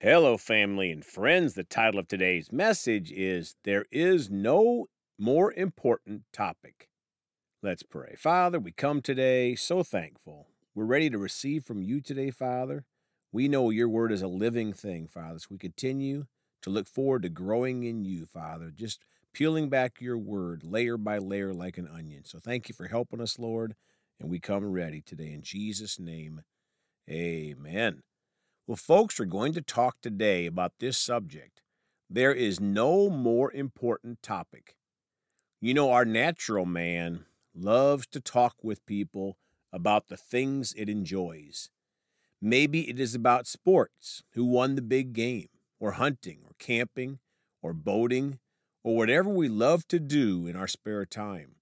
Hello, family and friends. The title of today's message is There is No More Important Topic. Let's pray. Father, we come today so thankful. We're ready to receive from you today, Father. We know your word is a living thing, Father. So we continue to look forward to growing in you, Father, just peeling back your word layer by layer like an onion. So thank you for helping us, Lord. And we come ready today. In Jesus' name, amen. Well, folks, we're going to talk today about this subject. There is no more important topic. You know, our natural man loves to talk with people about the things it enjoys. Maybe it is about sports, who won the big game, or hunting, or camping, or boating, or whatever we love to do in our spare time.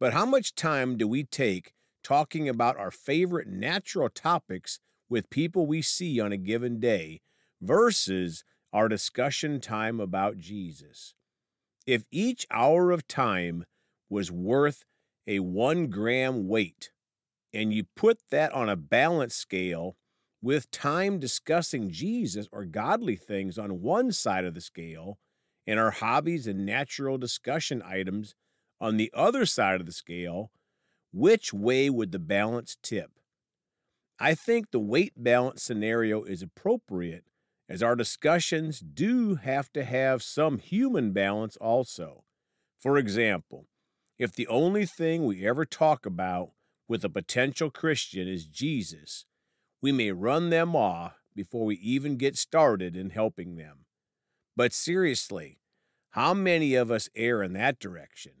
But how much time do we take talking about our favorite natural topics with people we see on a given day versus our discussion time about Jesus. If each hour of time was worth a one gram weight, and you put that on a balance scale with time discussing Jesus or godly things on one side of the scale, and our hobbies and natural discussion items on the other side of the scale, which way would the balance tip? I think the weight balance scenario is appropriate as our discussions do have to have some human balance also. For example, if the only thing we ever talk about with a potential Christian is Jesus, we may run them off before we even get started in helping them. But seriously, how many of us err in that direction?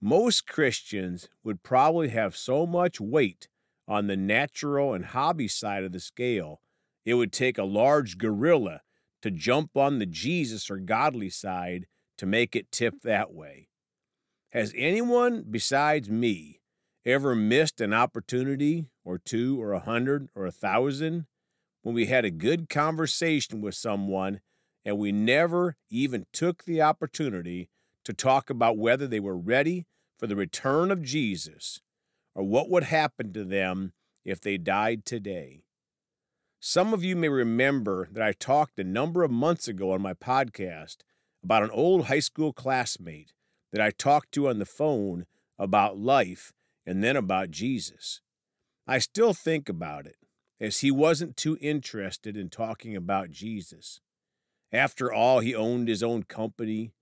Most Christians would probably have so much weight on the natural and hobby side of the scale, it would take a large gorilla to jump on the Jesus or godly side to make it tip that way. Has anyone besides me ever missed an opportunity or two or a hundred or a thousand when we had a good conversation with someone and we never even took the opportunity to talk about whether they were ready for the return of Jesus or what would happen to them if they died today. Some of you may remember that I talked a number of months ago on my podcast about an old high school classmate that I talked to on the phone about life and then about Jesus. I still think about it, as he wasn't too interested in talking about Jesus. After all, he owned his own company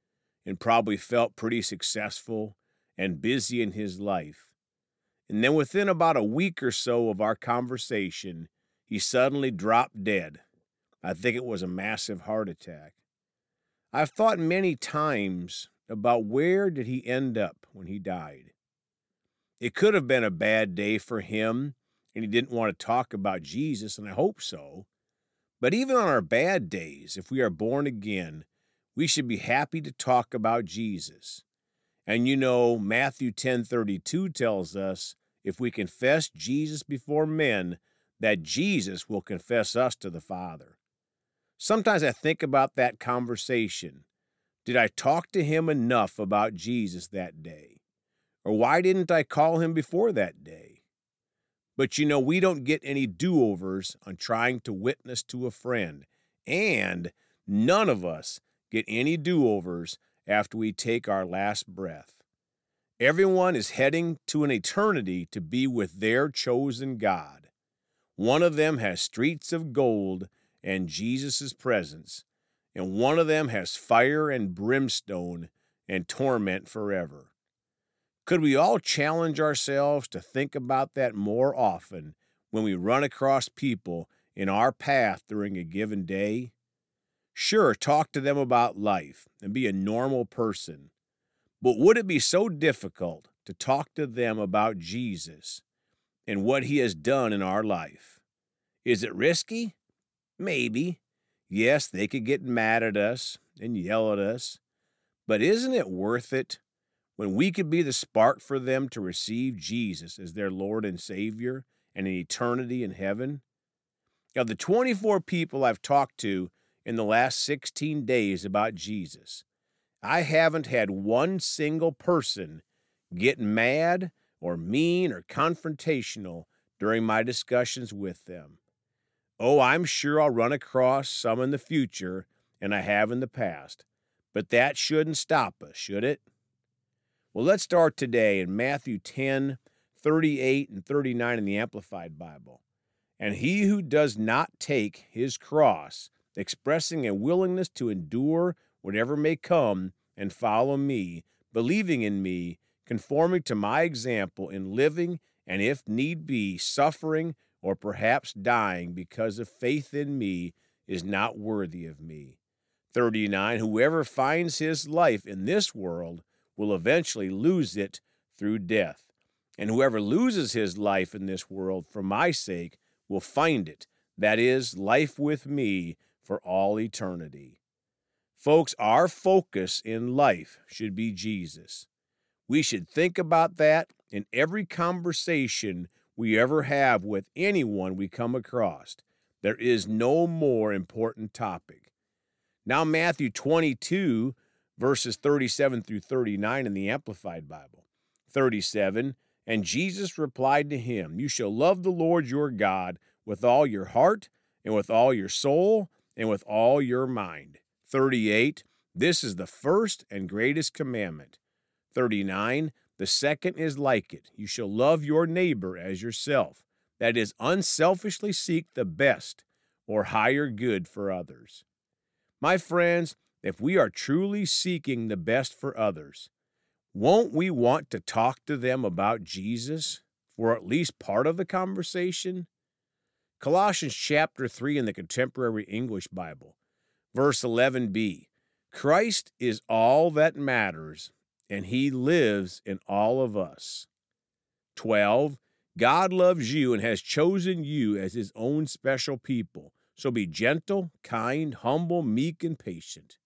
and probably felt pretty successful and busy in his life. And then within about a week or so of our conversation, he suddenly dropped dead. I think it was a massive heart attack. I've thought many times about where did he end up when he died. It could have been a bad day for him, and he didn't want to talk about Jesus, and I hope so. But even on our bad days, if we are born again, we should be happy to talk about Jesus. And you know, Matthew 10:32 tells us if we confess Jesus before men, that Jesus will confess us to the Father. Sometimes I think about that conversation. Did I talk to him enough about Jesus that day? Or why didn't I call him before that day? But you know, we don't get any do overs on trying to witness to a friend, and none of us get any do overs after we take our last breath. Everyone is heading to an eternity to be with their chosen God. One of them has streets of gold and Jesus' presence, and one of them has fire and brimstone and torment forever. Could we all challenge ourselves to think about that more often when we run across people in our path during a given day? Sure, talk to them about life and be a normal person. But would it be so difficult to talk to them about Jesus and what he has done in our life? Is it risky? Maybe. Yes, they could get mad at us and yell at us. But isn't it worth it when we could be the spark for them to receive Jesus as their Lord and Savior and an eternity in heaven? Of the 24 people I've talked to in the last 16 days about Jesus. I haven't had one single person get mad or mean or confrontational during my discussions with them. Oh, I'm sure I'll run across some in the future, and I have in the past. But that shouldn't stop us, should it? Well, let's start today in Matthew 10, 38 and 39 in the Amplified Bible. And he who does not take his cross, expressing a willingness to endure whatever may come and follow me, believing in me, conforming to my example in living and, if need be, suffering or perhaps dying because of faith in me, is not worthy of me. 39 Whoever finds his life in this world will eventually lose it through death. And whoever loses his life in this world for my sake will find it, that is, life with me for all eternity. Folks, our focus in life should be Jesus. We should think about that in every conversation we ever have with anyone we come across. There is no more important topic. Now, Matthew 22, verses 37 through 39 in the Amplified Bible. 37 And Jesus replied to him, You shall love the Lord your God with all your heart, and with all your soul, and with all your mind. 38 This is the first and greatest commandment. 39 The second is like it. You shall love your neighbor as yourself. That is, unselfishly seek the best or higher good for others. My friends, if we are truly seeking the best for others, won't we want to talk to them about Jesus for at least part of the conversation? Colossians chapter 3 in the Contemporary English Bible, verse 11b Christ is all that matters, and he lives in all of us. 12. God loves you and has chosen you as his own special people. So be gentle, kind, humble, meek, and patient.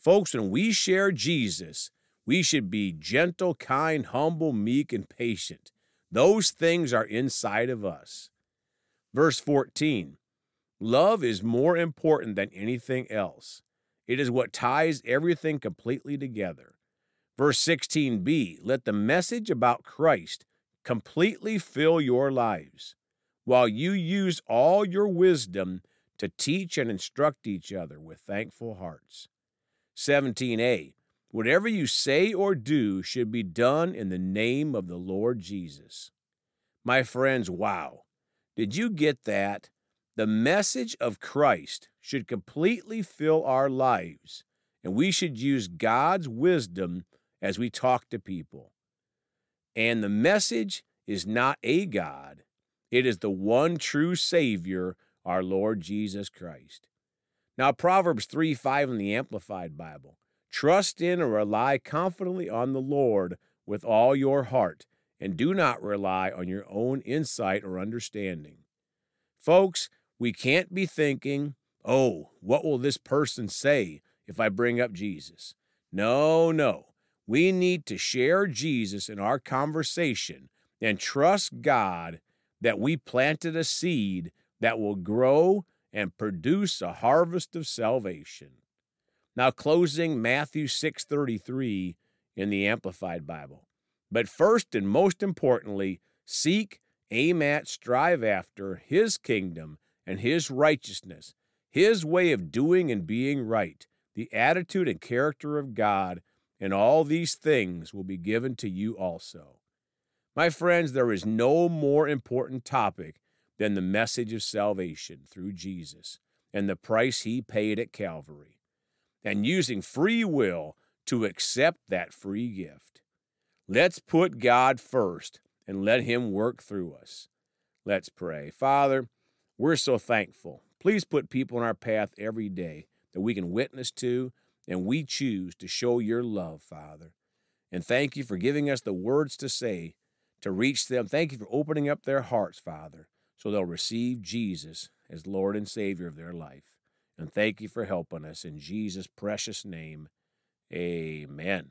Folks, when we share Jesus, we should be gentle, kind, humble, meek, and patient. Those things are inside of us. Verse 14 Love is more important than anything else. It is what ties everything completely together. Verse 16b Let the message about Christ completely fill your lives, while you use all your wisdom to teach and instruct each other with thankful hearts. 17a Whatever you say or do should be done in the name of the Lord Jesus. My friends, wow. Did you get that? The message of Christ should completely fill our lives, and we should use God's wisdom as we talk to people. And the message is not a God, it is the one true Savior, our Lord Jesus Christ. Now, Proverbs 3 5 in the Amplified Bible trust in and rely confidently on the Lord with all your heart, and do not rely on your own insight or understanding. Folks, we can't be thinking, oh, what will this person say if I bring up Jesus? No, no. We need to share Jesus in our conversation and trust God that we planted a seed that will grow and produce a harvest of salvation. Now closing Matthew 6:33 in the Amplified Bible. But first and most importantly, seek, aim at, strive after his kingdom and his righteousness, his way of doing and being right, the attitude and character of God, and all these things will be given to you also. My friends, there is no more important topic than the message of salvation through Jesus and the price he paid at Calvary, and using free will to accept that free gift. Let's put God first and let him work through us. Let's pray. Father, we're so thankful. Please put people in our path every day that we can witness to, and we choose to show your love, Father. And thank you for giving us the words to say to reach them. Thank you for opening up their hearts, Father, so they'll receive Jesus as Lord and Savior of their life. And thank you for helping us in Jesus' precious name. Amen.